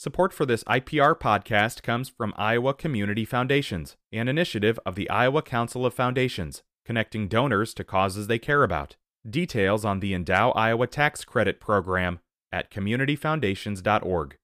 Support for this IPR podcast comes from Iowa Community Foundations, an initiative of the Iowa Council of Foundations, connecting donors to causes they care about. Details on the Endow Iowa Tax Credit Program at communityfoundations.org.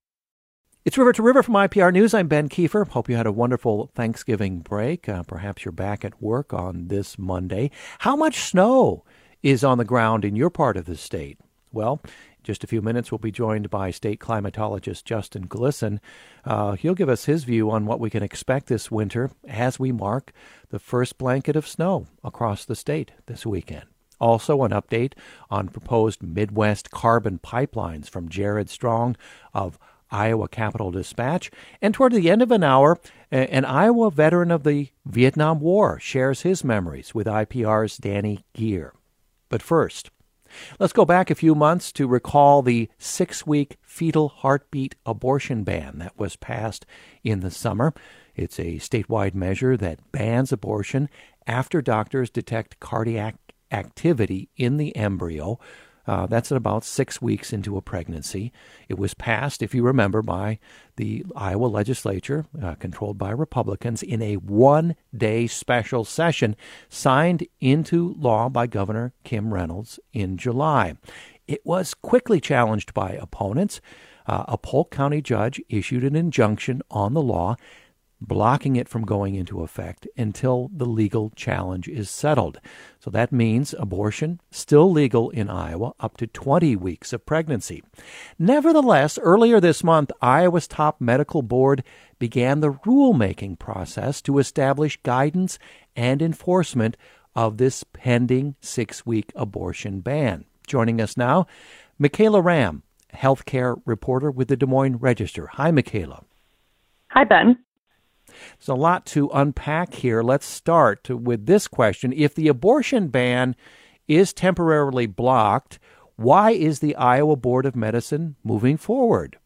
It's River to River from IPR News. I'm Ben Kiefer. Hope you had a wonderful Thanksgiving break. Uh, perhaps you're back at work on this Monday. How much snow is on the ground in your part of the state? Well, just a few minutes, we'll be joined by state climatologist Justin Glisan. Uh, he'll give us his view on what we can expect this winter as we mark the first blanket of snow across the state this weekend. Also, an update on proposed Midwest carbon pipelines from Jared Strong of Iowa Capital Dispatch. And toward the end of an hour, an Iowa veteran of the Vietnam War shares his memories with IPR's Dani Gehr. But first, let's go back a few months to recall the six week fetal heartbeat abortion ban that was passed in the summer. It's a statewide measure that bans abortion after doctors detect cardiac activity in the embryo uh, that's at about six weeks into a pregnancy. It was passed, if you remember, by the Iowa legislature, uh, controlled by Republicans, in a one day special session signed into law by Governor Kim Reynolds in July. It was quickly challenged by opponents. Uh, a Polk County judge issued an injunction on the law blocking it from going into effect until the legal challenge is settled. So that means abortion still legal in Iowa up to 20 weeks of pregnancy. Nevertheless, earlier this month, Iowa's top medical board began the rulemaking process to establish guidance and enforcement of this pending 6-week abortion ban. Joining us now, Michaela Ramm, healthcare reporter with the Des Moines Register. Hi, Michaela. Hi, Ben. There's a lot to unpack here. Let's start with this question. If the abortion ban is temporarily blocked, why is the Iowa Board of Medicine moving forward?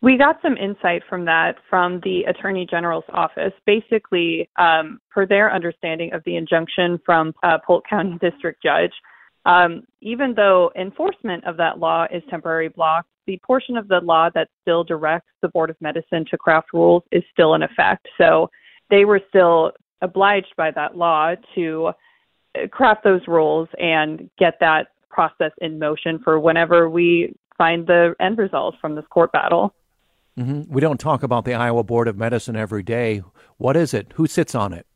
We got some insight from that from the Attorney General's office. Basically, um, per their understanding of the injunction from uh, Polk County District Judge, um, even though enforcement of that law is temporarily blocked, the portion of the law that still directs the Board of Medicine to craft rules is still in effect. So they were still obliged by that law to uh, craft those rules and get that process in motion for whenever we find the end result from this court battle. Mm-hmm. We don't talk about the Iowa Board of Medicine every day. What is it? Who sits on it?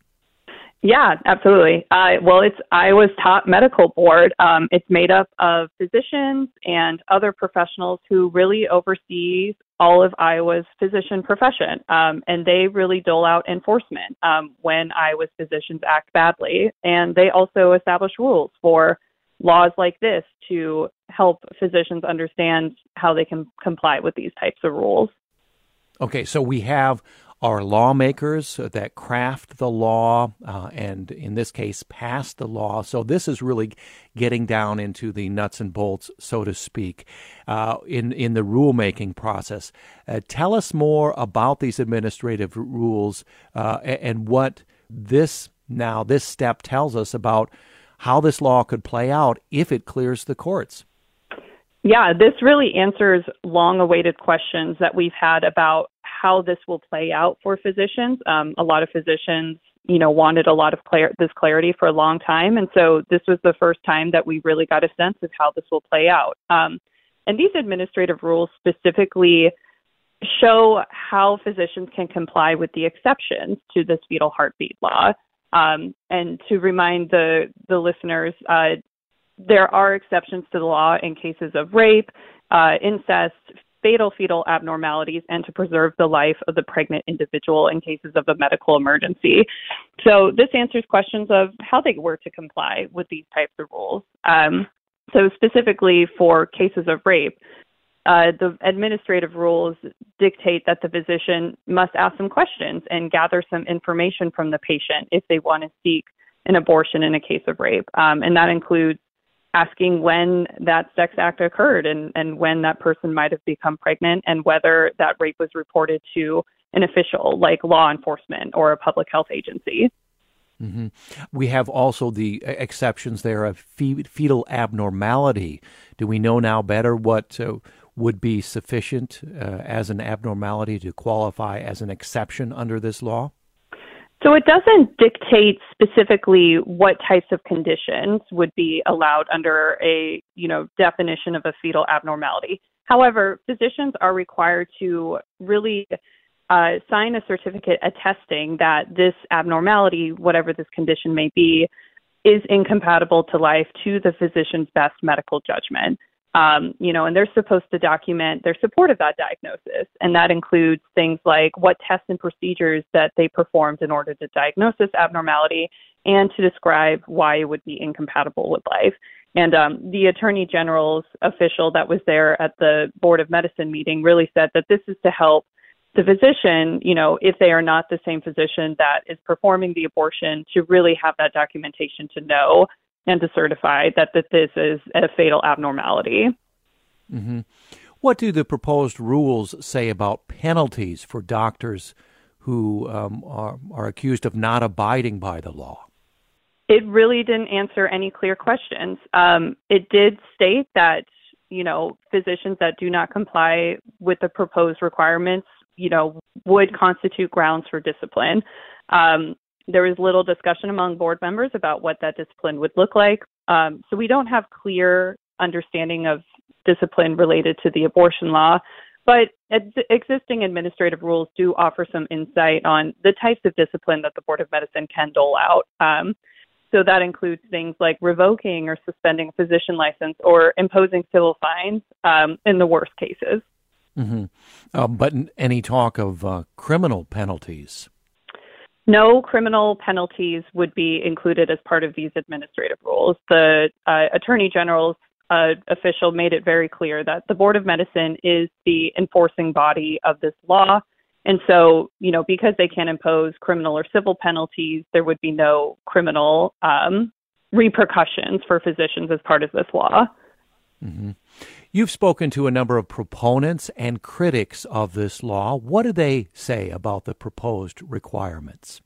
Yeah, absolutely. Uh, well, it's Iowa's top medical board. Um, it's made up of physicians and other professionals who really oversee all of Iowa's physician profession, um, and they really dole out enforcement um, when Iowa's physicians act badly, and they also establish rules for laws like this to help physicians understand how they can comply with these types of rules. Okay, so we have are lawmakers that craft the law uh, and, in this case, pass the law. So this is really getting down into the nuts and bolts, so to speak, uh, in in the rulemaking process. Uh, tell us more about these administrative rules uh, and what this now this step tells us about how this law could play out if it clears the courts. Yeah, this really answers long awaited questions that we've had about how this will play out for physicians. Um, a lot of physicians, you know, wanted a lot of this clarity for a long time, and so this was the first time that we really got a sense of how this will play out. Um, and these administrative rules specifically show how physicians can comply with the exceptions to this fetal heartbeat law. Um, and to remind the the listeners, uh, there are exceptions to the law in cases of rape, uh, incest, fatal fetal abnormalities and to preserve the life of the pregnant individual in cases of a medical emergency. So this answers questions of how they were to comply with these types of rules. Um, so specifically for cases of rape, uh, the administrative rules dictate that the physician must ask some questions and gather some information from the patient if they want to seek an abortion in a case of rape. Um, and that includes asking when that sex act occurred and, and when that person might have become pregnant and whether that rape was reported to an official like law enforcement or a public health agency. Mm-hmm. We have also the exceptions there of fetal abnormality. Do we know now better what uh, would be sufficient uh, as an abnormality to qualify as an exception under this law? So it doesn't dictate specifically what types of conditions would be allowed under a, you know, definition of a fetal abnormality. However, physicians are required to really uh, sign a certificate attesting that this abnormality, whatever this condition may be, is incompatible to life to the physician's best medical judgment. Um, you know, and they're supposed to document their support of that diagnosis. And that includes things like what tests and procedures that they performed in order to diagnose this abnormality and to describe why it would be incompatible with life. And um, the Attorney General's official that was there at the Board of Medicine meeting really said that this is to help the physician, you know, if they are not the same physician that is performing the abortion, to really have that documentation to know and to certify that, that this is a fatal abnormality. Mm-hmm. What do the proposed rules say about penalties for doctors who um, are, are accused of not abiding by the law? It really didn't answer any clear questions. Um, it did state that you know physicians that do not comply with the proposed requirements, you know, would constitute grounds for discipline. Um, there was little discussion among board members about what that discipline would look like. Um, so we don't have clear understanding of discipline related to the abortion law, but existing administrative rules do offer some insight on the types of discipline that the Board of Medicine can dole out. Um, so that includes things like revoking or suspending a physician license or imposing civil fines um, in the worst cases. Mm-hmm. Uh, but any talk of uh, criminal penalties? No criminal penalties would be included as part of these administrative rules. The uh, Attorney General's uh, official made it very clear that the Board of Medicine is the enforcing body of this law. And so, you know, because they can't impose criminal or civil penalties, there would be no criminal um, repercussions for physicians as part of this law. Mm-hmm. You've spoken to a number of proponents and critics of this law. What do they say about the proposed requirements?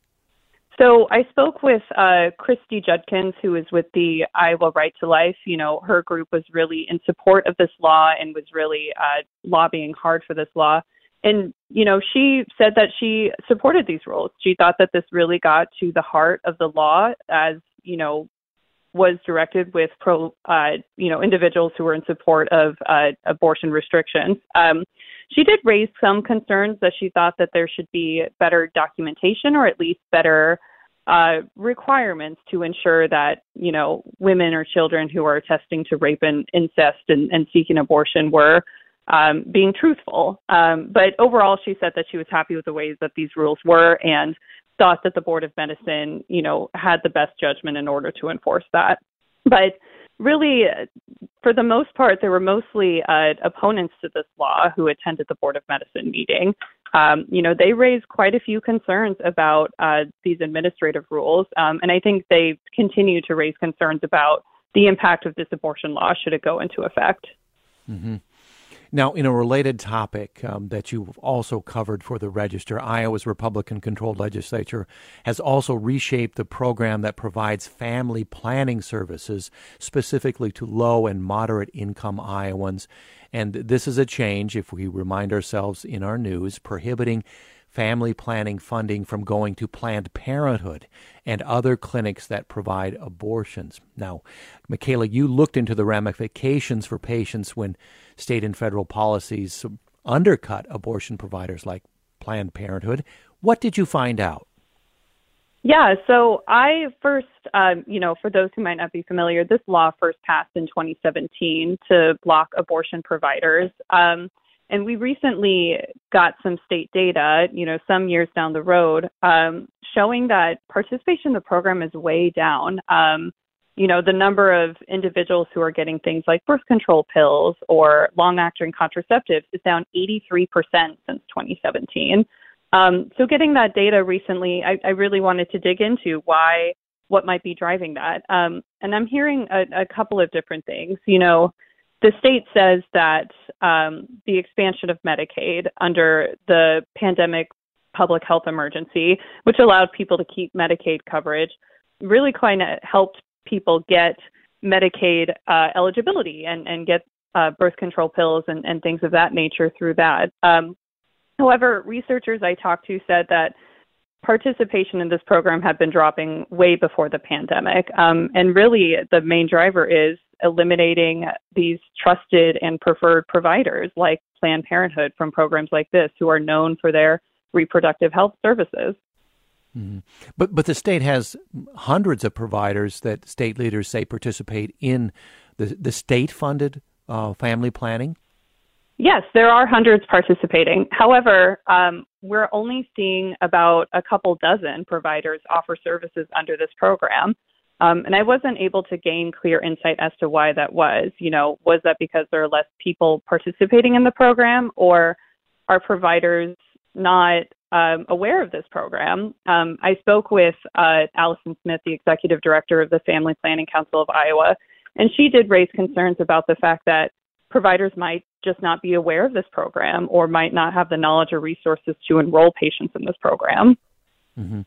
So I spoke with uh, Kristi Judkins, who is with the Iowa Right to Life. You know, her group was really in support of this law and was really uh, lobbying hard for this law. And you know, she said that she supported these rules. She thought that this really got to the heart of the law, as you know, was directed with pro, uh, you know, individuals who were in support of uh, abortion restrictions. Um, she did raise some concerns that she thought that there should be better documentation or at least better uh, requirements to ensure that you know women or children who are attesting to rape and incest and, and seeking abortion were um, being truthful. Um, but overall, she said that she was happy with the ways that these rules were and thought that the Board of Medicine, you know, had the best judgment in order to enforce that. But really, for the most part, there were mostly uh, opponents to this law who attended the Board of Medicine meeting. Um, you know, they raised quite a few concerns about uh, these administrative rules, um, and I think they continue to raise concerns about the impact of this abortion law should it go into effect. Mm-hmm. Now, in a related topic um, that you've also covered for the Register, Iowa's Republican controlled legislature has also reshaped the program that provides family planning services specifically to low and moderate income Iowans. And this is a change, if we remind ourselves in our news, prohibiting family planning funding from going to Planned Parenthood and other clinics that provide abortions. Now, Michaela, you looked into the ramifications for patients when state and federal policies undercut abortion providers like Planned Parenthood. What did you find out? Yeah, so I first, um, you know, for those who might not be familiar, this law first passed in 2017 to block abortion providers. Um, and we recently got some state data, you know, some years down the road, um, showing that participation in the program is way down. Um, you know, the number of individuals who are getting things like birth control pills or long acting contraceptives is down 83% since 2017. Um, so, getting that data recently, I, I, really wanted to dig into why, what might be driving that. Um, and I'm hearing a, a couple of different things. You know, the state says that um, the expansion of Medicaid under the pandemic public health emergency, which allowed people to keep Medicaid coverage, really kind of helped people get Medicaid uh, eligibility and, and get uh, birth control pills and, and things of that nature through that. Um, however, researchers I talked to said that participation in this program had been dropping way before the pandemic. Um, and really, the main driver is eliminating these trusted and preferred providers like Planned Parenthood from programs like this, who are known for their reproductive health services. Mm-hmm. But but the state has hundreds of providers that state leaders say participate in the the state funded uh, family planning. Yes, there are hundreds participating. However, um, we're only seeing about a couple dozen providers offer services under this program. Um, and I wasn't able to gain clear insight as to why that was. You know, was that because there are less people participating in the program, or are providers not um, aware of this program? Um, I spoke with uh, Allison Smith, the executive director of the Family Planning Council of Iowa, and she did raise concerns about the fact that providers might just not be aware of this program or might not have the knowledge or resources to enroll patients in this program. Mm-hmm.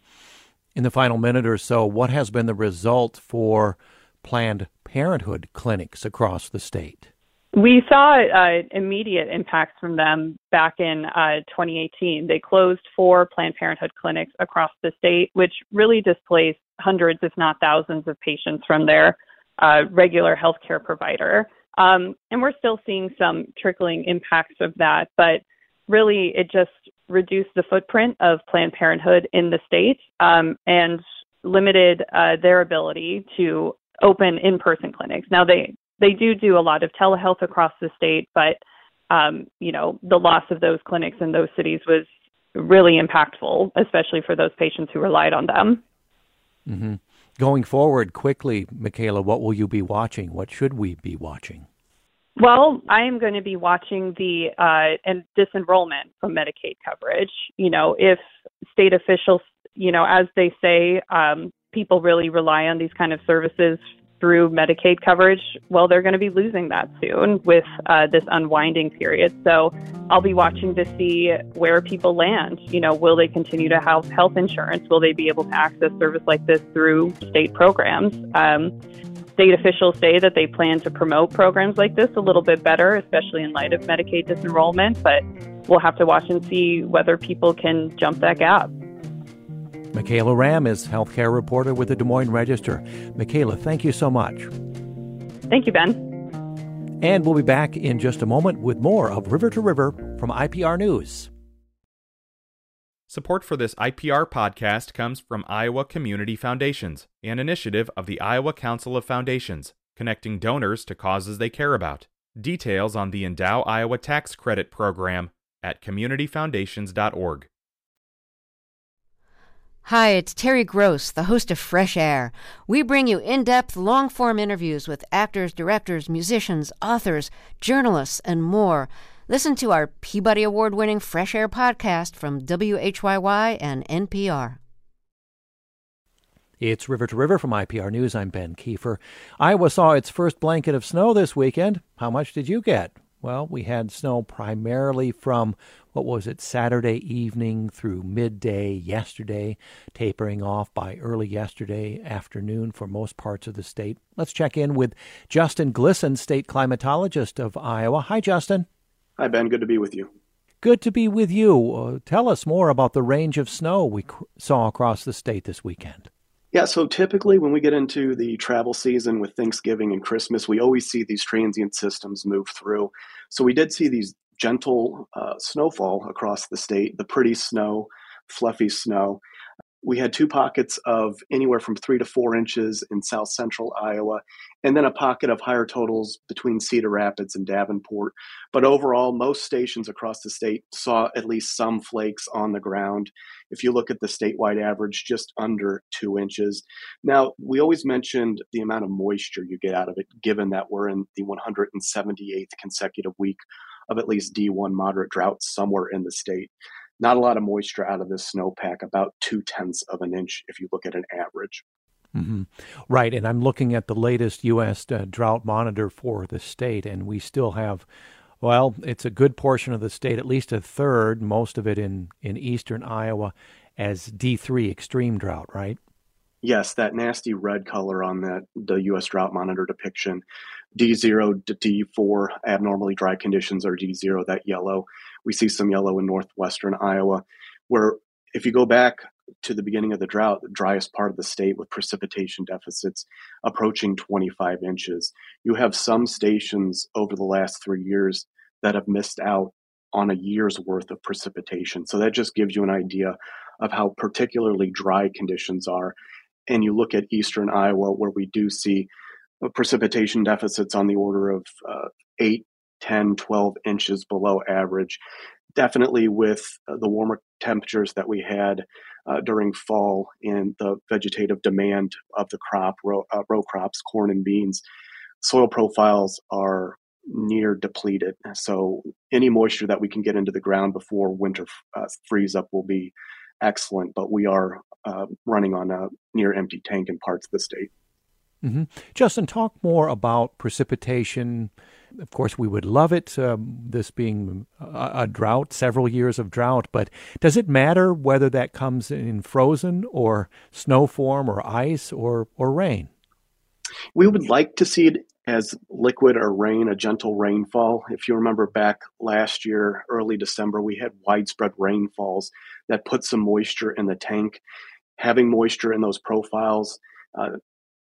In the final minute or so, what has been the result for Planned Parenthood clinics across the state? We saw uh, immediate impacts from them back in uh, 2018. They closed four Planned Parenthood clinics across the state, which really displaced hundreds, if not thousands, of patients from their uh, regular healthcare provider. Um, and we're still seeing some trickling impacts of that, but really it just reduced the footprint of Planned Parenthood in the state um, and limited uh, their ability to open in-person clinics. Now they they do do a lot of telehealth across the state, but um, you know the loss of those clinics in those cities was really impactful, especially for those patients who relied on them. Mm-hmm. Going forward quickly, Michaela, what will you be watching? What should we be watching? Well, I am going to be watching the uh, and disenrollment from Medicaid coverage. You know, if state officials, you know, as they say, um, people really rely on these kind of services through Medicaid coverage, well, they're going to be losing that soon with uh, this unwinding period. So I'll be watching to see where people land. You know, will they continue to have health insurance? Will they be able to access service like this through state programs? Um, state officials say that they plan to promote programs like this a little bit better, especially in light of Medicaid disenrollment, but we'll have to watch and see whether people can jump that gap. Michaela Ramm is healthcare reporter with the Des Moines Register. Michaela, thank you so much. Thank you, Ben. And we'll be back in just a moment with more of River to River from IPR News. Support for this IPR podcast comes from Iowa Community Foundations, an initiative of the Iowa Council of Foundations, connecting donors to causes they care about. Details on the Endow Iowa Tax Credit Program at communityfoundations.org. Hi, it's Terry Gross, the host of Fresh Air. We bring you in depth, long form interviews with actors, directors, musicians, authors, journalists, and more. Listen to our Peabody Award winning Fresh Air podcast from WHYY and NPR. It's River to River from IPR News. I'm Ben Kiefer. Iowa saw its first blanket of snow this weekend. How much did you get? Well, we had snow primarily from what was it, Saturday evening through midday yesterday, tapering off by early yesterday afternoon for most parts of the state. Let's check in with Justin Glisan, state climatologist of Iowa. Hi, Justin. Hi, Ben. Good to be with you. Good to be with you. Uh, tell us more about the range of snow we c- saw across the state this weekend. Yeah, so typically when we get into the travel season with Thanksgiving and Christmas, we always see these transient systems move through. So we did see these gentle uh, snowfall across the state, the pretty snow, fluffy snow. We had two pockets of anywhere from three to four inches in south central Iowa, and then a pocket of higher totals between Cedar Rapids and Davenport. But overall, most stations across the state saw at least some flakes on the ground. If you look at the statewide average, just under two inches. Now, we always mentioned the amount of moisture you get out of it, given that we're in the 178th consecutive week of at least D1 moderate drought somewhere in the state. Not a lot of moisture out of this snowpack, about two tenths of an inch if you look at an average. Mm-hmm. Right, and I'm looking at the latest U.S. Uh, drought monitor for the state, and we still have, well, it's a good portion of the state, at least a third, most of it in, in eastern Iowa, as D3 extreme drought, right? Yes, that nasty red color on that the U.S. drought monitor depiction D0 to D4, abnormally dry conditions are D0, that yellow. We see some yellow in northwestern Iowa, where if you go back to the beginning of the drought, the driest part of the state with precipitation deficits approaching 25 inches. You have some stations over the last three years that have missed out on a year's worth of precipitation. So that just gives you an idea of how particularly dry conditions are. And you look at eastern Iowa, where we do see precipitation deficits on the order of uh, 8, 10, 12 inches below average. Definitely with uh, the warmer temperatures that we had uh, during fall and the vegetative demand of the crop, row, uh, row crops, corn and beans, soil profiles are near depleted. So any moisture that we can get into the ground before winter uh, freeze up will be excellent. But we are uh, running on a near empty tank in parts of the state. Mm-hmm. Justin, talk more about precipitation. Of course, we would love it, um, this being a, a, drought, several years of drought, but does it matter whether that comes in frozen or snow form or ice or, or rain? We would like to see it as liquid or rain, a gentle rainfall. If you remember back last year, early December, we had widespread rainfalls that put some moisture in the tank. Having moisture in those profiles, uh,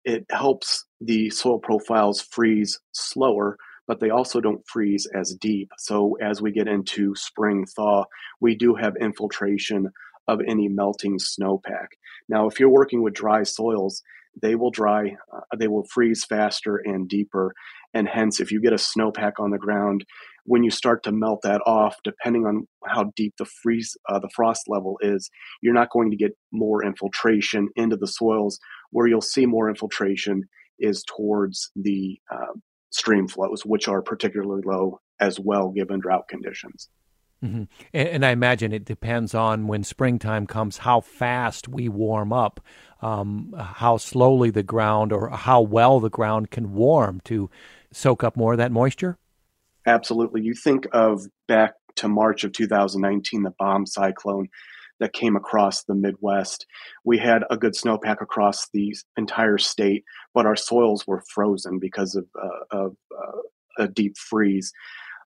it helps the soil profiles freeze slower, but they also don't freeze as deep. So as we get into spring thaw, we do have infiltration of any melting snowpack. Now, if you're working with dry soils, they will dry, uh, they will freeze faster and deeper. And hence, if you get a snowpack on the ground, when you start to melt that off, depending on how deep the freeze, uh, the frost level is, you're not going to get more infiltration into the soils. Where you'll see more infiltration is towards the uh, stream flows, which are particularly low as well given drought conditions. Mm-hmm. And, and, I imagine it depends on when springtime comes, how fast we warm up, um, how slowly the ground or how well the ground can warm to soak up more of that moisture. Absolutely. You think of back to March of 2019, the bomb cyclone that came across the Midwest. We had a good snowpack across the entire state, but our soils were frozen because of, uh, of uh, a deep freeze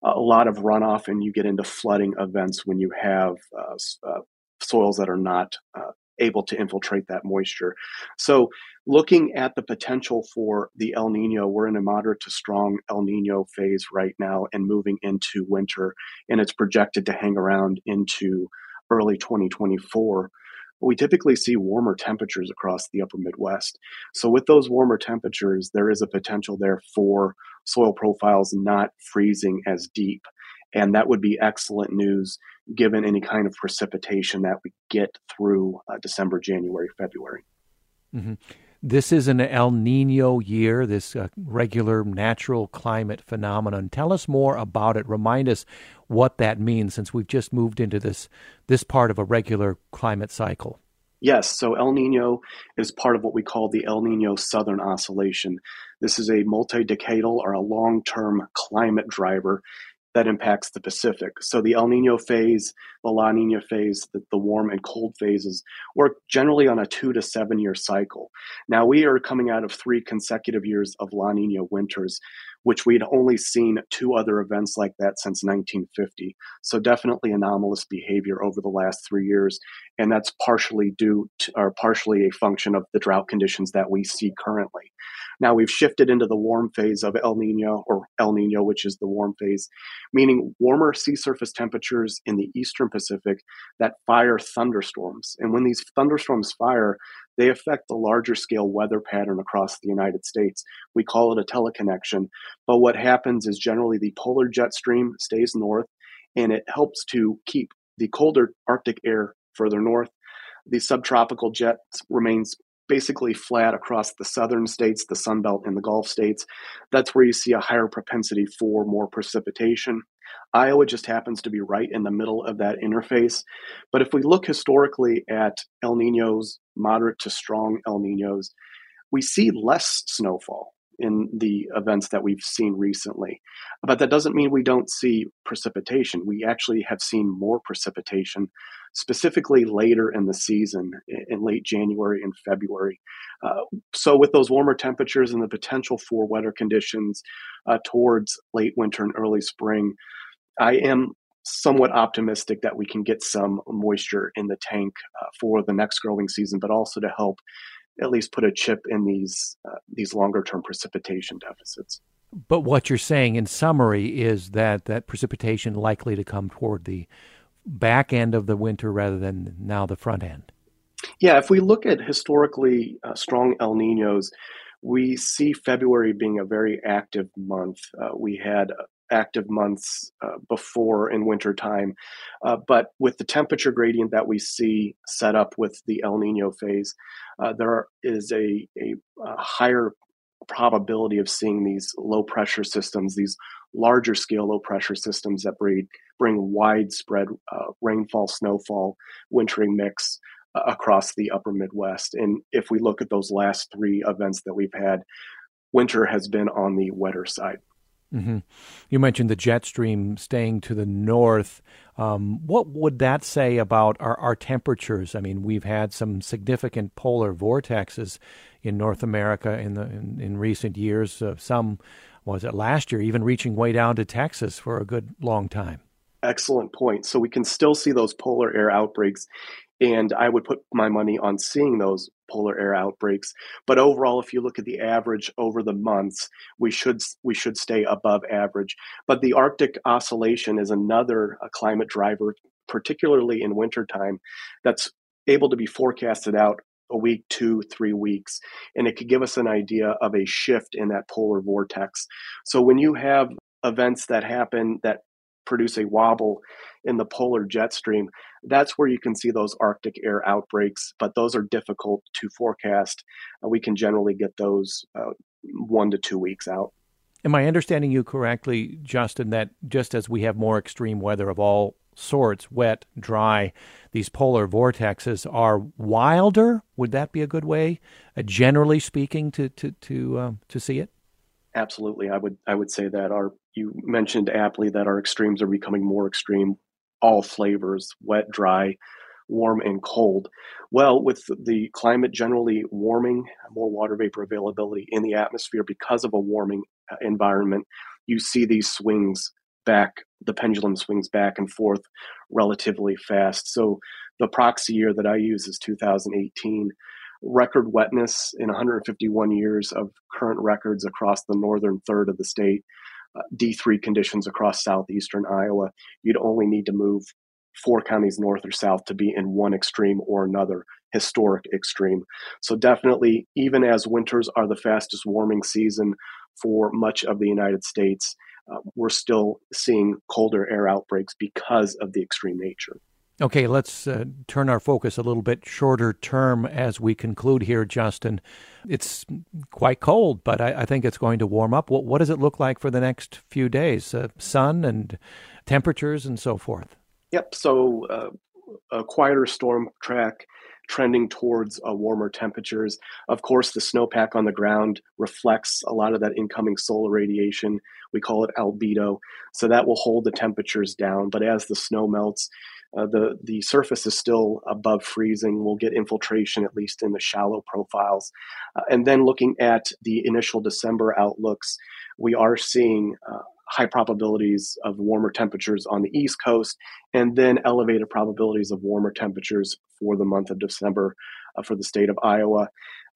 a lot of runoff and you get into flooding events when you have uh, uh, soils that are not uh, able to infiltrate that moisture. So, looking at the potential for the El Nino, we're in a moderate to strong El Nino phase right now and moving into winter, and it's projected to hang around into early 2024 we typically see warmer temperatures across the upper Midwest. So, with those warmer temperatures, there is a potential there for soil profiles not freezing as deep. And that would be excellent news given any kind of precipitation that we get through uh, December, January, February. Mm-hmm. This is an El Nino year, this uh, regular natural climate phenomenon. Tell us more about it. Remind us what that means since we've just moved into this this part of a regular climate cycle. Yes, so El Nino is part of what we call the El Nino Southern Oscillation. This is a multi-decadal or a long-term climate driver that impacts the Pacific. So the El Nino phase, the La Nina phase, the, the, warm and cold phases work generally on a two to seven year cycle. Now we are coming out of three consecutive years of La Nina winters, which we'd only seen two other events like that since 1950. So definitely anomalous behavior over the last three years, and that's partially due to, or partially a function of the drought conditions that we see currently. Now we've shifted into the warm phase of El Nino or El Nino, which is the warm phase, meaning warmer sea surface temperatures in the eastern Pacific that fire thunderstorms. And when these thunderstorms fire, they affect the larger scale weather pattern across the United States. We call it a teleconnection. But what happens is generally the polar jet stream stays north and it helps to keep the colder Arctic air further north. The subtropical jet remains basically flat across the southern states, the Sun Belt, and the Gulf states. That's where you see a higher propensity for more precipitation. Iowa just happens to be right in the middle of that interface. But if we look historically at El Ninos, moderate to strong El Ninos, we see less snowfall. In the events that we've seen recently. But that doesn't mean we don't see precipitation. We actually have seen more precipitation, specifically later in the season, in late January and February. Uh, so, with those warmer temperatures and the potential for wetter conditions uh, towards late winter and early spring, I am somewhat optimistic that we can get some moisture in the tank uh, for the next growing season, but also to help at least put a chip in these uh, these longer term precipitation deficits. But what you're saying in summary is that that precipitation likely to come toward the back end of the winter rather than now the front end. Yeah, if we look at historically uh, strong El Ninos, we see February being a very active month. Uh, we had active months uh, before in wintertime. Uh, but with the temperature gradient that we see set up with the El Nino phase, uh, there is a, a, a, higher probability of seeing these low pressure systems, these larger scale low pressure systems that bring, bring widespread uh, rainfall, snowfall, wintering mix uh, across the upper Midwest. And if we look at those last three events that we've had, winter has been on the wetter side. Mm-hmm. You mentioned the jet stream staying to the north. Um, what would that say about our, our temperatures? I mean, we've had some significant polar vortexes in North America in the in, in recent years. Uh, some was it last year, even reaching way down to Texas for a good long time. Excellent point. So we can still see those polar air outbreaks and I would put my money on seeing those polar air outbreaks. But overall, if you look at the average over the months, we should we should stay above average. But the Arctic oscillation is another uh, climate driver, particularly in wintertime, that's able to be forecasted out a week, two, three weeks, and it could give us an idea of a shift in that polar vortex. So when you have events that happen that produce a wobble in the polar jet stream, that's where you can see those Arctic air outbreaks, but those are difficult to forecast. Uh, we can generally get those uh, one to two weeks out. Am I understanding you correctly, Justin, that just as we have more extreme weather of all sorts, wet, dry, these polar vortexes are wilder? Would that be a good way, uh, generally speaking, to to to uh, to see it? Absolutely, I would I would say that our you mentioned aptly that our extremes are becoming more extreme all flavors wet, dry, warm, and cold. Well, with the climate generally warming, more water vapor availability in the atmosphere because of a warming uh, environment, you see these swings back, the pendulum swings back and forth relatively fast. So the proxy year that I use is 2018. Record wetness in 151 years of current records across the northern third of the state. D3 conditions across southeastern Iowa, you'd only need to move four counties north or south to be in one extreme or another historic extreme. So, definitely, even as winters are the fastest warming season for much of the United States, uh, we're still seeing colder air outbreaks because of the extreme nature. Okay, let's uh, turn our focus a little bit shorter term as we conclude here, Justin. It's quite cold, but I, I think it's going to warm up. What, what, does it look like for the next few days? Uh, sun and temperatures and so forth? Yep, so uh, a quieter storm track trending towards uh, warmer temperatures. Of course, the snowpack on the ground reflects a lot of that incoming solar radiation. We call it albedo. So that will hold the temperatures down. But as the snow melts, uh, the the surface is still above freezing. We'll get infiltration at least in the shallow profiles, uh, and then looking at the initial December outlooks, we are seeing uh, high probabilities of warmer temperatures on the east coast, and then elevated probabilities of warmer temperatures for the month of December uh, for the state of Iowa.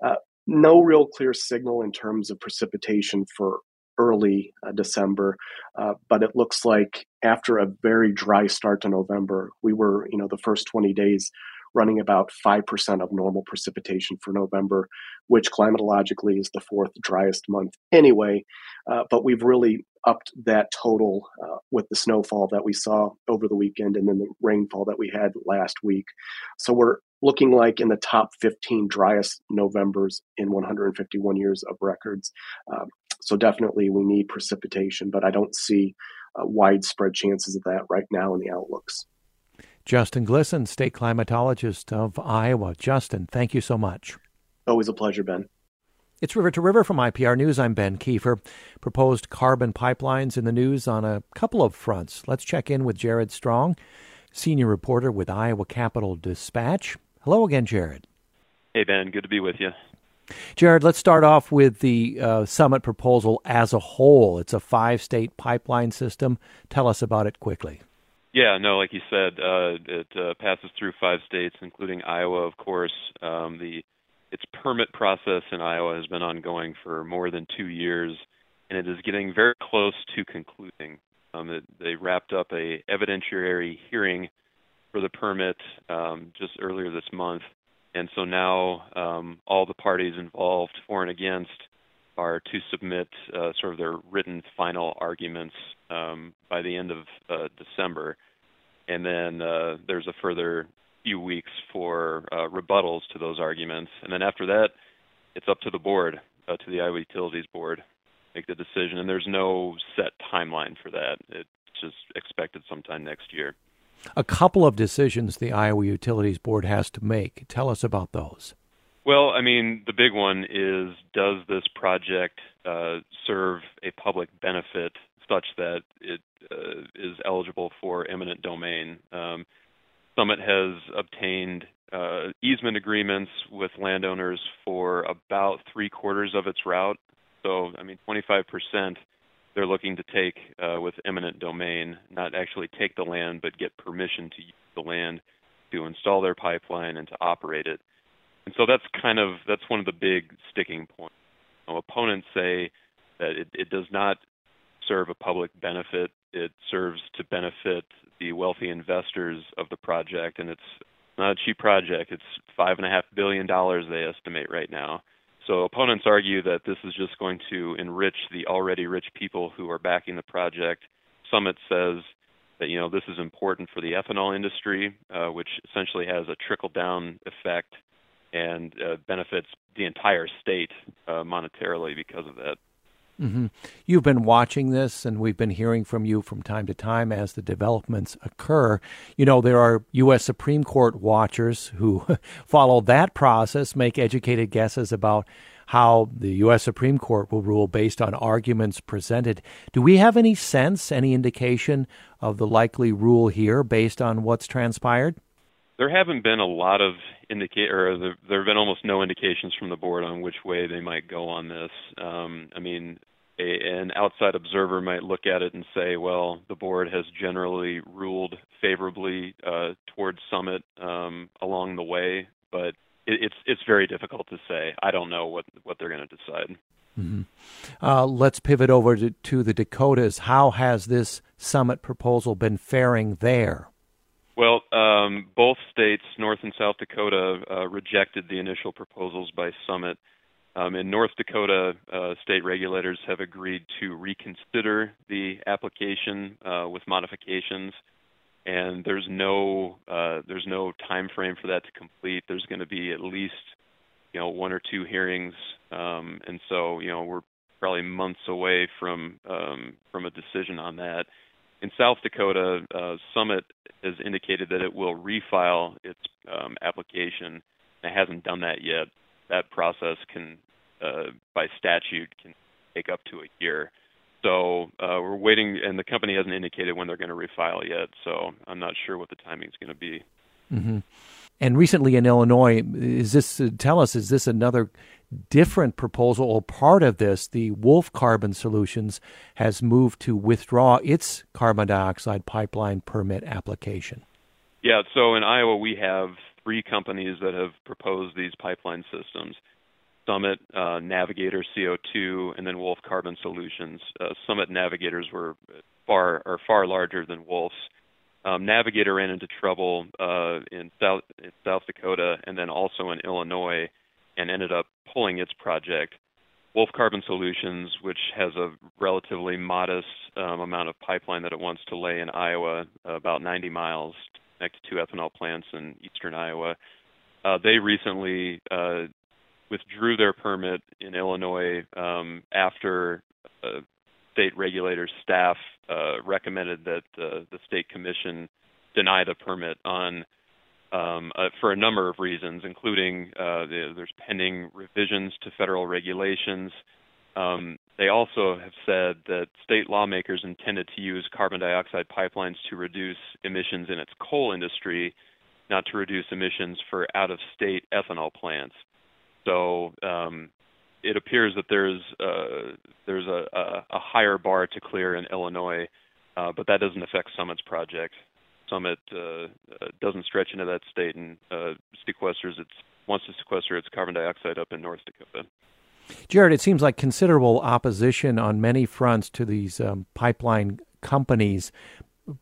Uh, no real clear signal in terms of precipitation for early uh, December, uh, but it looks like after a very dry start to November, we were, you know, the first 20 days running about 5% of normal precipitation for November, which climatologically is the fourth driest month anyway. Uh, but we've really upped that total uh, with the snowfall that we saw over the weekend and then the rainfall that we had last week. So we're looking like in the top 15 driest Novembers in 151 years of records. Uh, so definitely we need precipitation, but I don't see uh, widespread chances of that right now in the outlooks. Justin Glisan, state climatologist of Iowa. Justin, thank you so much. Always a pleasure, Ben. It's River to River from IPR News. I'm Ben Kiefer. Proposed carbon pipelines in the news on a couple of fronts. Let's check in with Jared Strong, senior reporter with Iowa Capital Dispatch. Hello again, Jared. Hey, Ben. Good to be with you. Jared, let's start off with the uh, summit proposal as a whole. It's a five state pipeline system. Tell us about it quickly. Yeah, no, like you said, uh, it uh, passes through five states, including Iowa, of course. Um, the its permit process in Iowa has been ongoing for more than two years, and it is getting very close to concluding. Um, it, they wrapped up a evidentiary hearing for the permit um, just earlier this month, and so now um, all the parties involved, for and against, are to submit uh, sort of their written final arguments um, by the end of uh, December, and then uh, there's a further few weeks for uh, rebuttals to those arguments, and then after that, it's up to the board, uh, to the Iowa Utilities Board, make the decision. And there's no set timeline for that. It's just expected sometime next year. A couple of decisions the Iowa Utilities Board has to make. Tell us about those. Well, I mean, the big one is does this project uh, serve a public benefit such that it uh, is eligible for eminent domain? Um, Summit has obtained uh, easement agreements with landowners for about three quarters of its route. So, I mean, 25% they're looking to take uh, with eminent domain, not actually take the land, but get permission to use the land to install their pipeline and to operate it. And so that's kind of that's one of the big sticking points. You know, opponents say that it, it does not serve a public benefit. It serves to benefit the wealthy investors of the project, and it's not a cheap project. It's five and a half billion dollars they estimate right now. So opponents argue that this is just going to enrich the already rich people who are backing the project. Summit says that you know this is important for the ethanol industry, uh, which essentially has a trickle down effect and uh, benefits the entire state uh, monetarily because of that. Mm-hmm. You've been watching this, and we've been hearing from you from time to time as the developments occur. You know, there are U.S. Supreme Court watchers who follow that process, make educated guesses about how the U.S. Supreme Court will rule based on arguments presented. Do we have any sense, any indication of the likely rule here based on what's transpired? There haven't been a lot of indicate, or there, there have been almost no indications from the board on which way they might go on this. Um, I mean, a, an outside observer might look at it and say, well, the board has generally ruled favorably uh, towards Summit um, along the way, but it, it's it's very difficult to say. I don't know what what they're going to decide. Mm-hmm. Uh, let's pivot over to, to the Dakotas. How has this summit proposal been faring there? Well, um, both states, North and South Dakota, uh, rejected the initial proposals by Summit. Um, in North Dakota, uh, state regulators have agreed to reconsider the application uh, with modifications, and there's no uh, there's no time frame for that to complete. There's going to be at least you know one or two hearings, um, and so you know we're probably months away from um, from a decision on that. In South Dakota, uh, Summit has indicated that it will refile its um, application. It hasn't done that yet. That process can, uh, by statute, can take up to a year. So uh, we're waiting, and the company hasn't indicated when they're going to refile yet. So I'm not sure what the timing is going to be. Mm-hmm. And recently in Illinois, is this uh, tell us is this another different proposal or part of this? The Wolf Carbon Solutions has moved to withdraw its carbon dioxide pipeline permit application. Yeah, so in Iowa we have three companies that have proposed these pipeline systems. Summit, uh, Navigator CO2, and then Wolf Carbon Solutions. Uh, Summit Navigators were far are far larger than Wolf's um, Navigator ran into trouble uh, in South in South Dakota and then also in Illinois, and ended up pulling its project. Wolf Carbon Solutions, which has a relatively modest um, amount of pipeline that it wants to lay in Iowa, about 90 miles, next to two ethanol plants in eastern Iowa. Uh, they recently uh, withdrew their permit in Illinois um, after uh, state regulators' staff uh, recommended that uh, the state commission deny the permit on um, uh, for a number of reasons, including uh, the, there's pending revisions to federal regulations. Um, they also have said that state lawmakers intended to use carbon dioxide pipelines to reduce emissions in its coal industry, not to reduce emissions for out of state ethanol plants. So um, it appears that there's uh, there's a, a, a, higher bar to clear in Illinois, uh, but that doesn't affect Summit's project. Summit uh, uh, doesn't stretch into that state and uh, sequesters its wants to sequester its carbon dioxide up in North Dakota. Jared, it seems like considerable opposition on many fronts to these um, pipeline companies.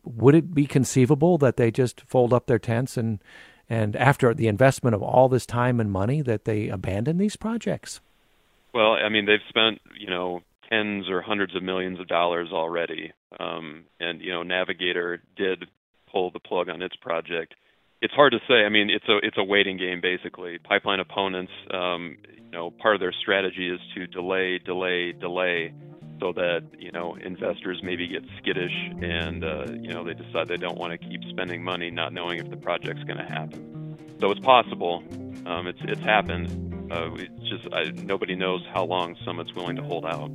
Would it be conceivable that they just fold up their tents and and after the investment of all this time and money that they abandon these projects? Well, I mean, they've spent you know tens or hundreds of millions of dollars already, um, and you know Navigator did pull the plug on its project. It's hard to say. I mean, it's a it's a waiting game basically. Pipeline opponents, um, you know, part of their strategy is to delay, delay, delay, so that you know investors maybe get skittish and uh, you know they decide they don't want to keep spending money, not knowing if the project's going to happen. So it's possible. Um, it's it's happened. Uh, it's just I, nobody knows how long Summit's willing to hold out.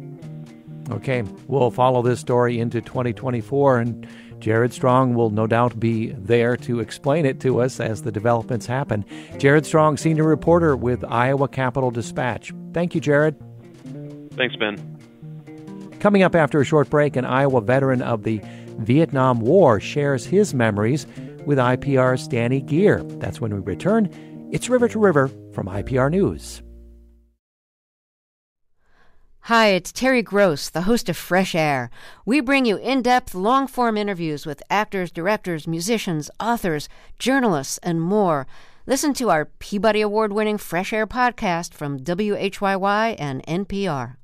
Okay, we'll follow this story into 2024 and Jared Strong will no doubt be there to explain it to us as the developments happen. Jared Strong, senior reporter with Iowa Capital Dispatch. Thank you, Jared. Thanks, Ben. Coming up after a short break, an Iowa veteran of the Vietnam War shares his memories with IPR's Dani Gehr. That's when we return. It's River to River from IPR News. Hi, it's Terry Gross, the host of Fresh Air. We bring you in depth, long form interviews with actors, directors, musicians, authors, journalists, and more. Listen to our Peabody Award winning Fresh Air podcast from WHYY and NPR.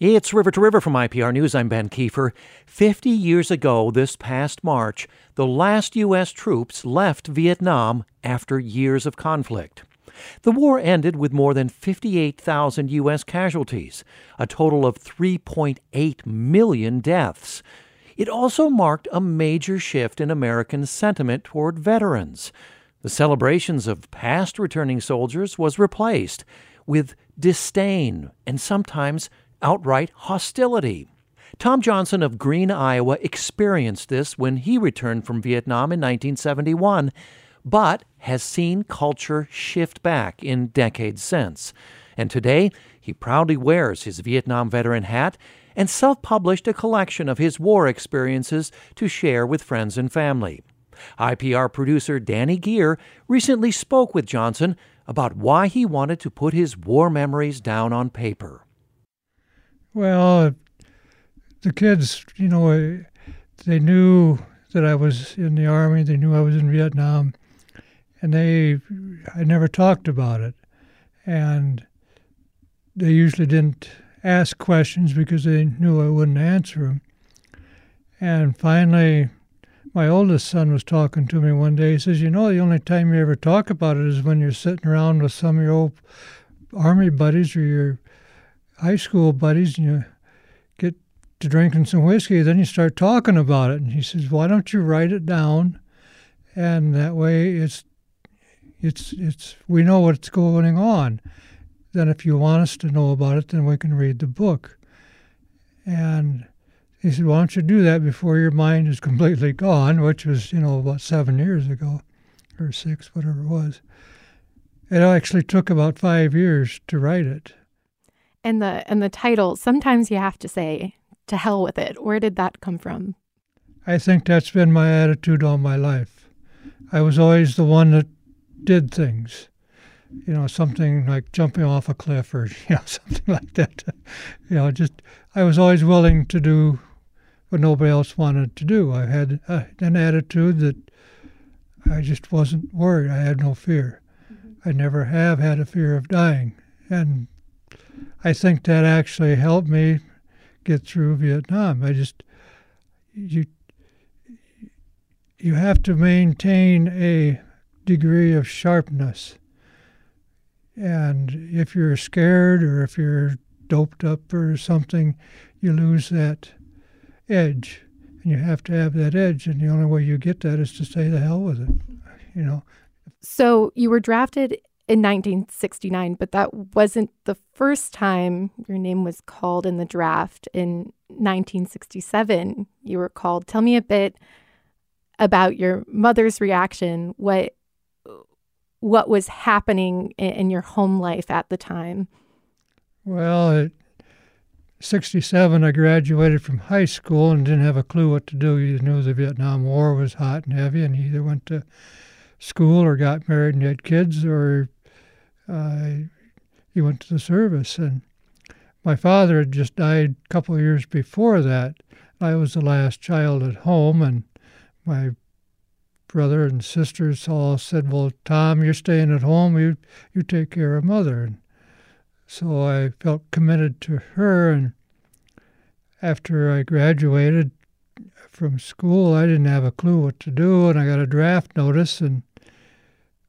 It's River to River from IPR News. I'm Ben Kieffer. Fifty years ago, this past March, the last U.S. troops left Vietnam after years of conflict. The war ended with more than 58,000 U.S. casualties, a total of 3.8 million deaths. It also marked a major shift in American sentiment toward veterans. The celebrations of past returning soldiers was replaced with disdain and sometimes outright hostility. Tom Johnson of Greene, Iowa experienced this when he returned from Vietnam in 1971 but has seen culture shift back in decades since. And today, he proudly wears his Vietnam veteran hat and self published a collection of his war experiences to share with friends and family. IPR producer Dani Gehr recently spoke with Johnson about why he wanted to put his war memories down on paper. Well, the kids, you know, they knew that I was in the Army, they knew I was in Vietnam, and they I never talked about it, and they usually didn't ask questions because they knew I wouldn't answer them. And finally, my oldest son was talking to me one day. He says, "You know, the only time you ever talk about it is when you're sitting around with some of your old army buddies or your high school buddies, and you get to drinking some whiskey. Then you start talking about it." And he says, "Why don't you write it down?" And that way, it's it's it's we know what's going on. Then if you want us to know about it, then we can read the book. And he said, Why don't you do that before your mind is completely gone, which was, you know, about seven years ago or six, whatever it was. It actually took about five years to write it. And the and the title, sometimes you have to say, to hell with it. Where did that come from? I think that's been my attitude all my life. I was always the one that did things. You know, something like jumping off a cliff or, you know, something like that. you know, just, I was always willing to do what nobody else wanted to do. I had uh, an attitude that I just wasn't worried. I had no fear. Mm-hmm. I never have had a fear of dying. And I think that actually helped me get through Vietnam. I just, you, you have to maintain a degree of sharpness. And if you're scared or if you're doped up or something, you lose that edge. and you have to have that edge, and the only way you get that is to say the hell with it, you know. So you were drafted in 1969, but that wasn't the first time your name was called in the draft. In 1967, you were called. Tell me a bit about your mother's reaction. What what was happening in, your home life at the time? Well, at 67, I graduated from high school and didn't have a clue what to do. You knew the Vietnam War was hot and heavy, and either went to school or got married and had kids, or uh, you went to the service. And my father had just died a couple of years before that. I was the last child at home, and my brother and sisters all said, "Well, Tom, you're staying at home. You you take care of mother." And so I felt committed to her. And after I graduated from school, I didn't have a clue what to do, and I got a draft notice, and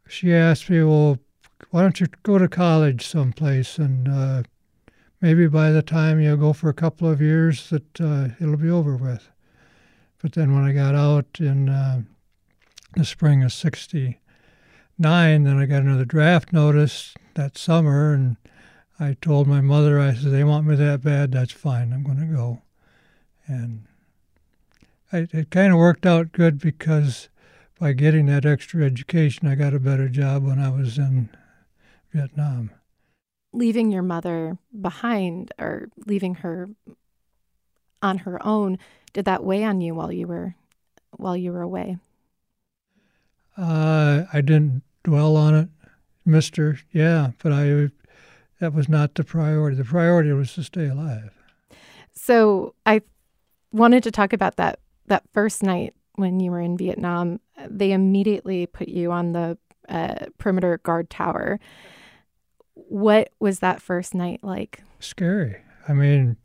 she asked me, "Well, why don't you go to college someplace and uh, maybe by the time you go for a couple of years that uh, it'll be over with. But then when I got out in uh, the spring of 69, then I got another draft notice that summer and I told my mother, I said, they want me that bad, that's fine, I'm going to go. And I, it kind of worked out good because by getting that extra education, I got a better job when I was in Vietnam. Leaving your mother behind or leaving her on her own, did that weigh on you while you were while you were away? Uh, I didn't dwell on it, Mister. Yeah, but I that was not the priority. The priority was to stay alive. So I wanted to talk about that that first night when you were in Vietnam. They immediately put you on the uh, perimeter guard tower. What was that first night like? Scary. I mean,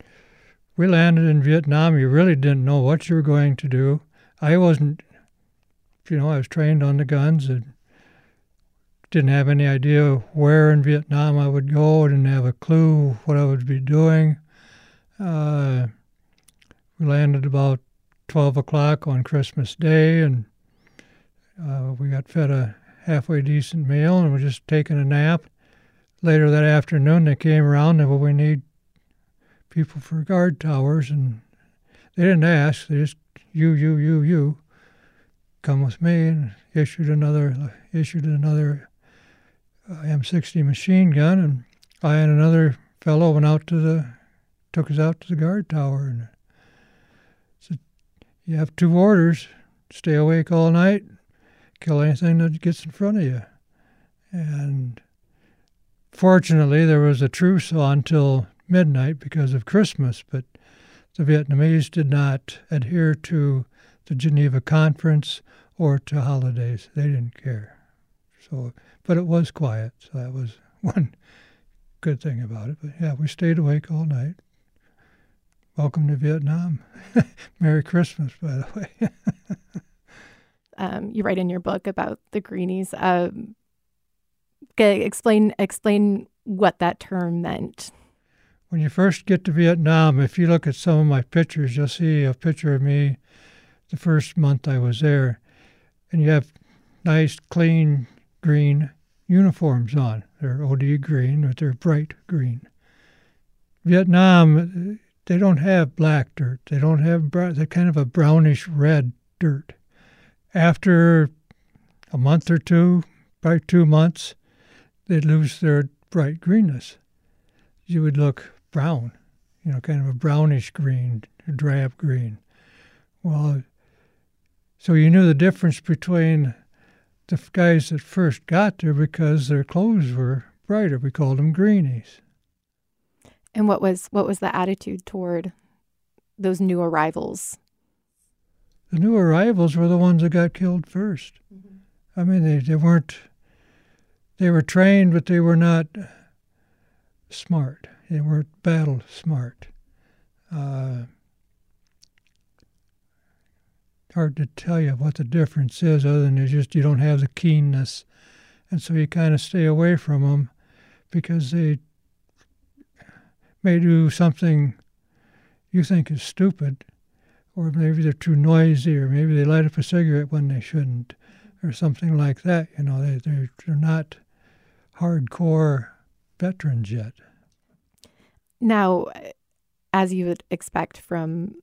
we landed in Vietnam. You really didn't know what you were going to do. I wasn't, you know, I was trained on the guns and didn't have any idea where in Vietnam I would go. Didn't have a clue what I would be doing. Uh, we landed about 12 o'clock on Christmas Day, and uh, we got fed a halfway decent meal and were just taking a nap later that afternoon, they came around and, well, we need people for guard towers. And they didn't ask, they just, you, you, you, you, come with me and issued another, issued another uh, M60 machine gun. And I and another fellow went out to the, took us out to the guard tower. And said, you have two orders, stay awake all night, kill anything that gets in front of you. And Fortunately, there was a truce until midnight because of Christmas, but the Vietnamese did not adhere to the Geneva Conference or to holidays. They didn't care. So, but it was quiet. So that was one good thing about it. But yeah, we stayed awake all night. Welcome to Vietnam. Merry Christmas, by the way. um, you write in your book about the Greenies. Um, explain explain what that term meant. When you first get to Vietnam, if you look at some of my pictures, you'll see a picture of me the first month I was there, and you have nice, clean green uniforms on. They're OD green, but they're bright green. Vietnam, they don't have black dirt. They don't have they're kind of a brownish red dirt. After a month or two, probably two months, they'd lose their bright greenness. You would look brown, you know, kind of a brownish green, a drab green. Well, so you knew the difference between the guys that first got there because their clothes were brighter. We called them greenies. And what was what was the attitude toward those new arrivals? The new arrivals were the ones that got killed 1st mm-hmm. I mean, they, they weren't they were trained, but they were not smart. They weren't battle smart. Uh, hard to tell you what the difference is, other than it's just you don't have the keenness, and so you kind of stay away from them because they may do something you think is stupid, or maybe they're too noisy, or maybe they light up a cigarette when they shouldn't, or something like that. You know, they, they're, they're not hardcore veterans yet. Now, as you would expect from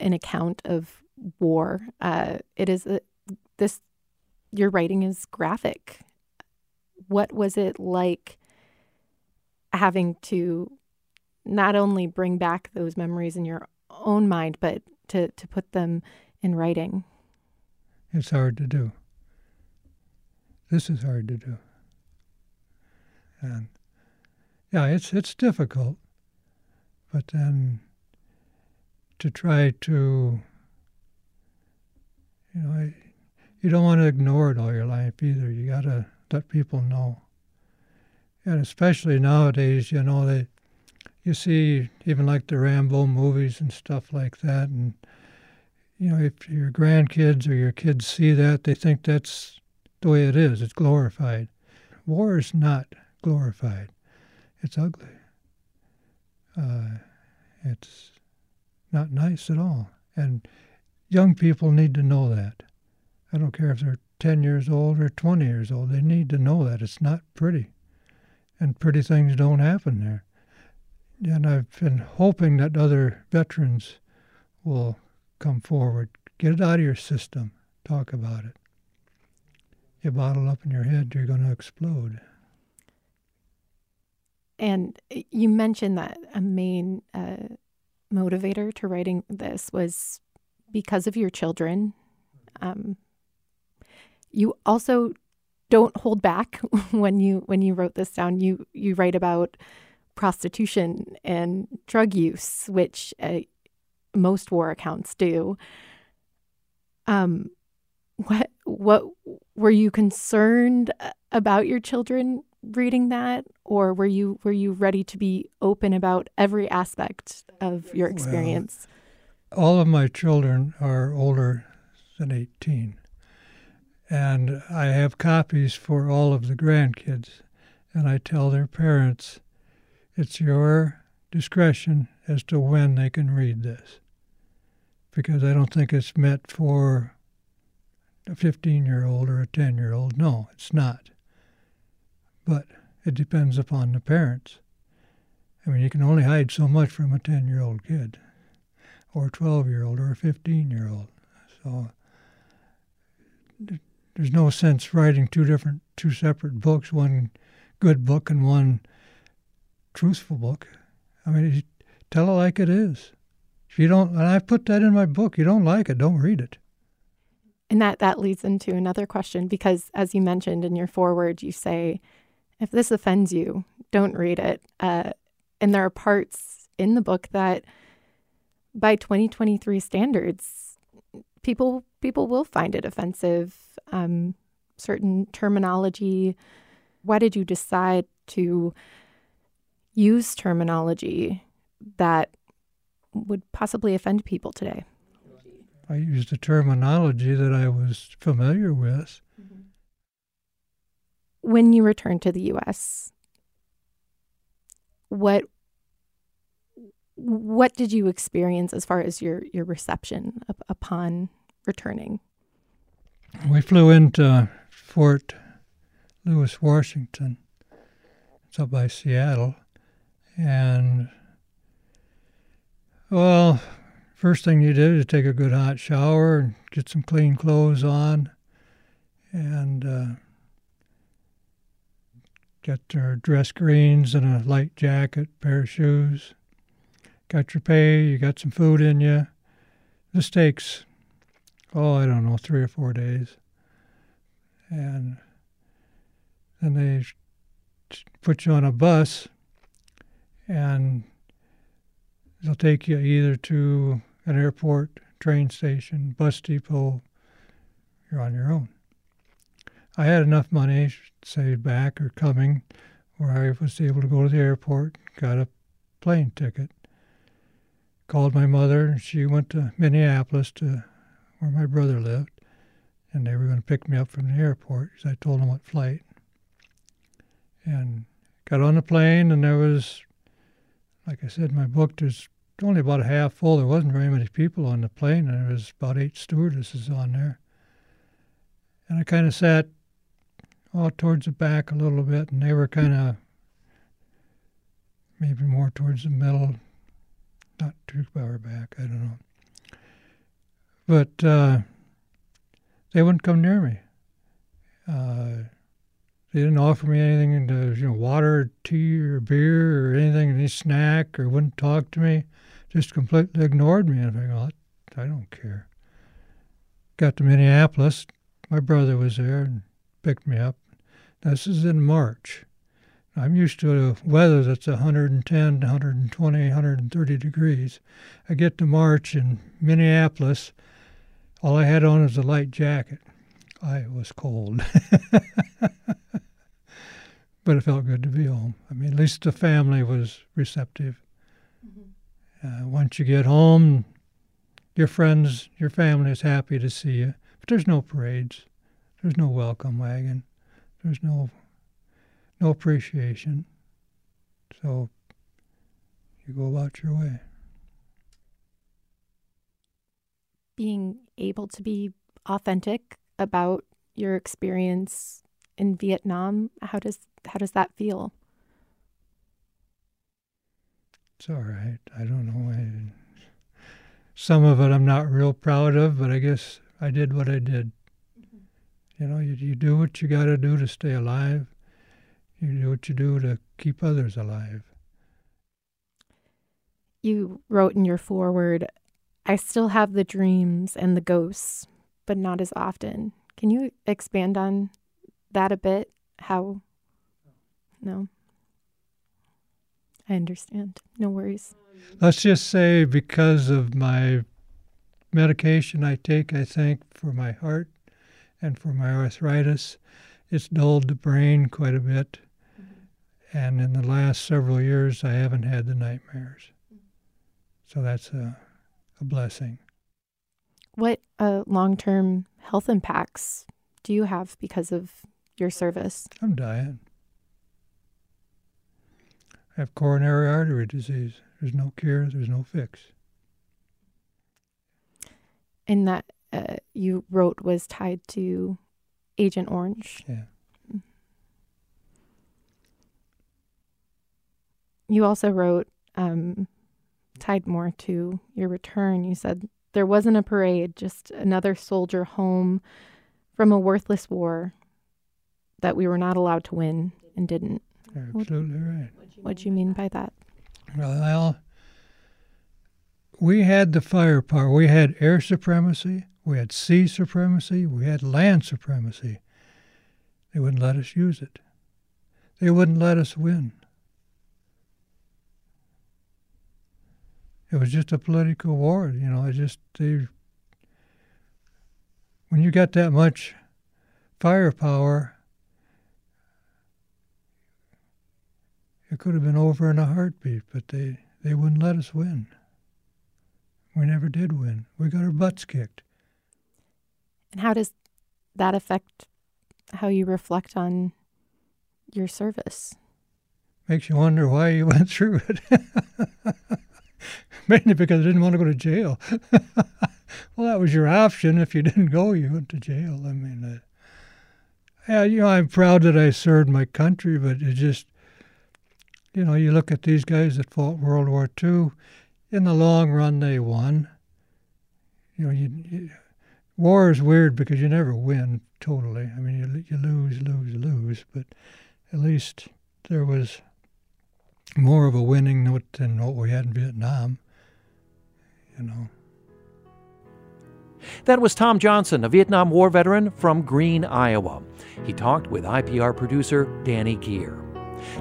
an account of war, uh, it is a, this. Your writing is graphic. What was it like having to not only bring back those memories in your own mind, but to, to put them in writing? It's hard to do. This is hard to do. And yeah, it's it's difficult. But then to try to you know, you don't want to ignore it all your life either. You got to let people know. And especially nowadays, you know, they you see even like the Rambo movies and stuff like that, and you know, if your grandkids or your kids see that, they think that's the way it is. It's glorified. War is not glorified. It's ugly. Uh, it's not nice at all. And young people need to know that. I don't care if they're 10 years old or 20 years old. They need to know that it's not pretty. And pretty things don't happen there and I've been hoping that other veterans will come forward. Get it out of your system. Talk about it. You bottle up in your head, you're going to explode. And you mentioned that a main uh, motivator to writing this was because of your children. Um, you also don't hold back when you when you wrote this down. You you write about prostitution and drug use, which uh, most war accounts do. Um, what what were you concerned about your children reading that, or were you were you ready to be open about every aspect of your experience? Well, all of my children are older than eighteen, and I have copies for all of the grandkids, and I tell their parents it's your discretion as to when they can read this. Because I don't think it's meant for a 15 year old or a 10 year old. No, it's not. But it depends upon the parents. I mean, you can only hide so much from a 10 year old kid, or a 12 year old, or a 15 year old. So there's no sense writing two different, two separate books, one good book and one truthful book. I mean, tell it like it is. If you don't, and I put that in my book, you don't like it, don't read it. And that, that leads into another question because, as you mentioned in your foreword, you say, if this offends you, don't read it. Uh, and there are parts in the book that, by 2023 standards, people people will find it offensive. Um, certain terminology. Why did you decide to use terminology that would possibly offend people today? I used a terminology that I was familiar with. When you returned to the U.S., what what did you experience as far as your your reception up, upon returning? We flew into Fort Lewis, Washington. It's up by Seattle, and, well, first thing you did is take a good hot shower and get some clean clothes on and uh, get your uh, dress greens and a light jacket, pair of shoes. Got your pay, you got some food in you. This takes, oh, I don't know, three or four days. And then they put you on a bus and they'll take you either to an airport, train station, bus depot. You're on your own. I had enough money saved back or coming where I was able to go to the airport, got a plane ticket, called my mother, and she went to Minneapolis to where my brother lived, and they were going to pick me up from the airport because I told them what flight. And got on the plane, and there was like I said in my book, there's only about a half full. There wasn't very many people on the plane, and there was about eight stewardesses on there. And I kind of sat all towards the back a little bit, and they were kind of maybe more towards the middle, not too far back. I don't know. But uh, they wouldn't come near me. Uh, they didn't offer me anything, to, you know, water, tea, or beer, or anything, any snack, or wouldn't talk to me. Just completely ignored me. And I thought, I don't care. Got to Minneapolis. My brother was there and picked me up. This is in March. I'm used to weather that's 110, 120, 130 degrees. I get to March in Minneapolis. All I had on was a light jacket. I was cold. but it felt good to be home. I mean, at least the family was receptive. Mm-hmm. Uh, once you get home, your friends, your family is happy to see you. But there's no parades. There's no welcome wagon. There's no no appreciation. So you go about your way. Being able to be authentic about your experience in Vietnam, how does how does that feel? It's all right. I don't know. I, some of it I'm not real proud of, but I guess I did what I did. You know, you, you do what you got to do to stay alive. You do what you do to keep others alive. You wrote in your foreword, I still have the dreams and the ghosts, but not as often. Can you expand on that a bit? How? No. I understand. No worries. Let's just say because of my medication I take, I think, for my heart and for my arthritis, it's dulled the brain quite a bit. Mm-hmm. And in the last several years, I haven't had the nightmares. So that's a, a blessing. What uh, long term health impacts do you have because of your service? I'm dying. I have coronary artery disease. There's no cure, there's no fix. And that uh, you wrote was tied to Agent Orange. Yeah. You also wrote, um, tied more to your return. You said there wasn't a parade, just another soldier home from a worthless war that we were not allowed to win and didn't. You're absolutely right. What do you mean by that? Well, we had the firepower. We had air supremacy, we had sea supremacy, we had land supremacy. They wouldn't let us use it. They wouldn't let us win. It was just a political war, you know. It just they when you got that much firepower, it could have been over in a heartbeat, but they, they wouldn't let us win. We never did win. We got our butts kicked. And how does that affect how you reflect on your service? Makes you wonder why you went through it. Mainly because I didn't want to go to jail. well, that was your option. If you didn't go, you went to jail. I mean, uh, yeah, you know, I'm proud that I served my country, but it just, you know, you look at these guys that fought World War II. In the long run, they won. You know, you, you war is weird because you never win totally. I mean, you, you lose, lose, lose, but at least there was more of a winning note than what we had in Vietnam. You know. That was Tom Johnson, a Vietnam War veteran from Greene, Iowa. He talked with IPR producer Dani Gehr.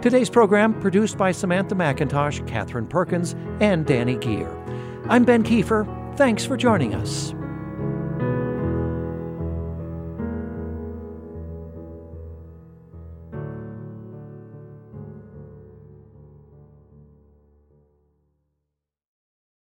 Today's program produced by Samantha McIntosh, Catherine Perkins, and Dani Gehr. I'm Ben Kieffer. Thanks for joining us.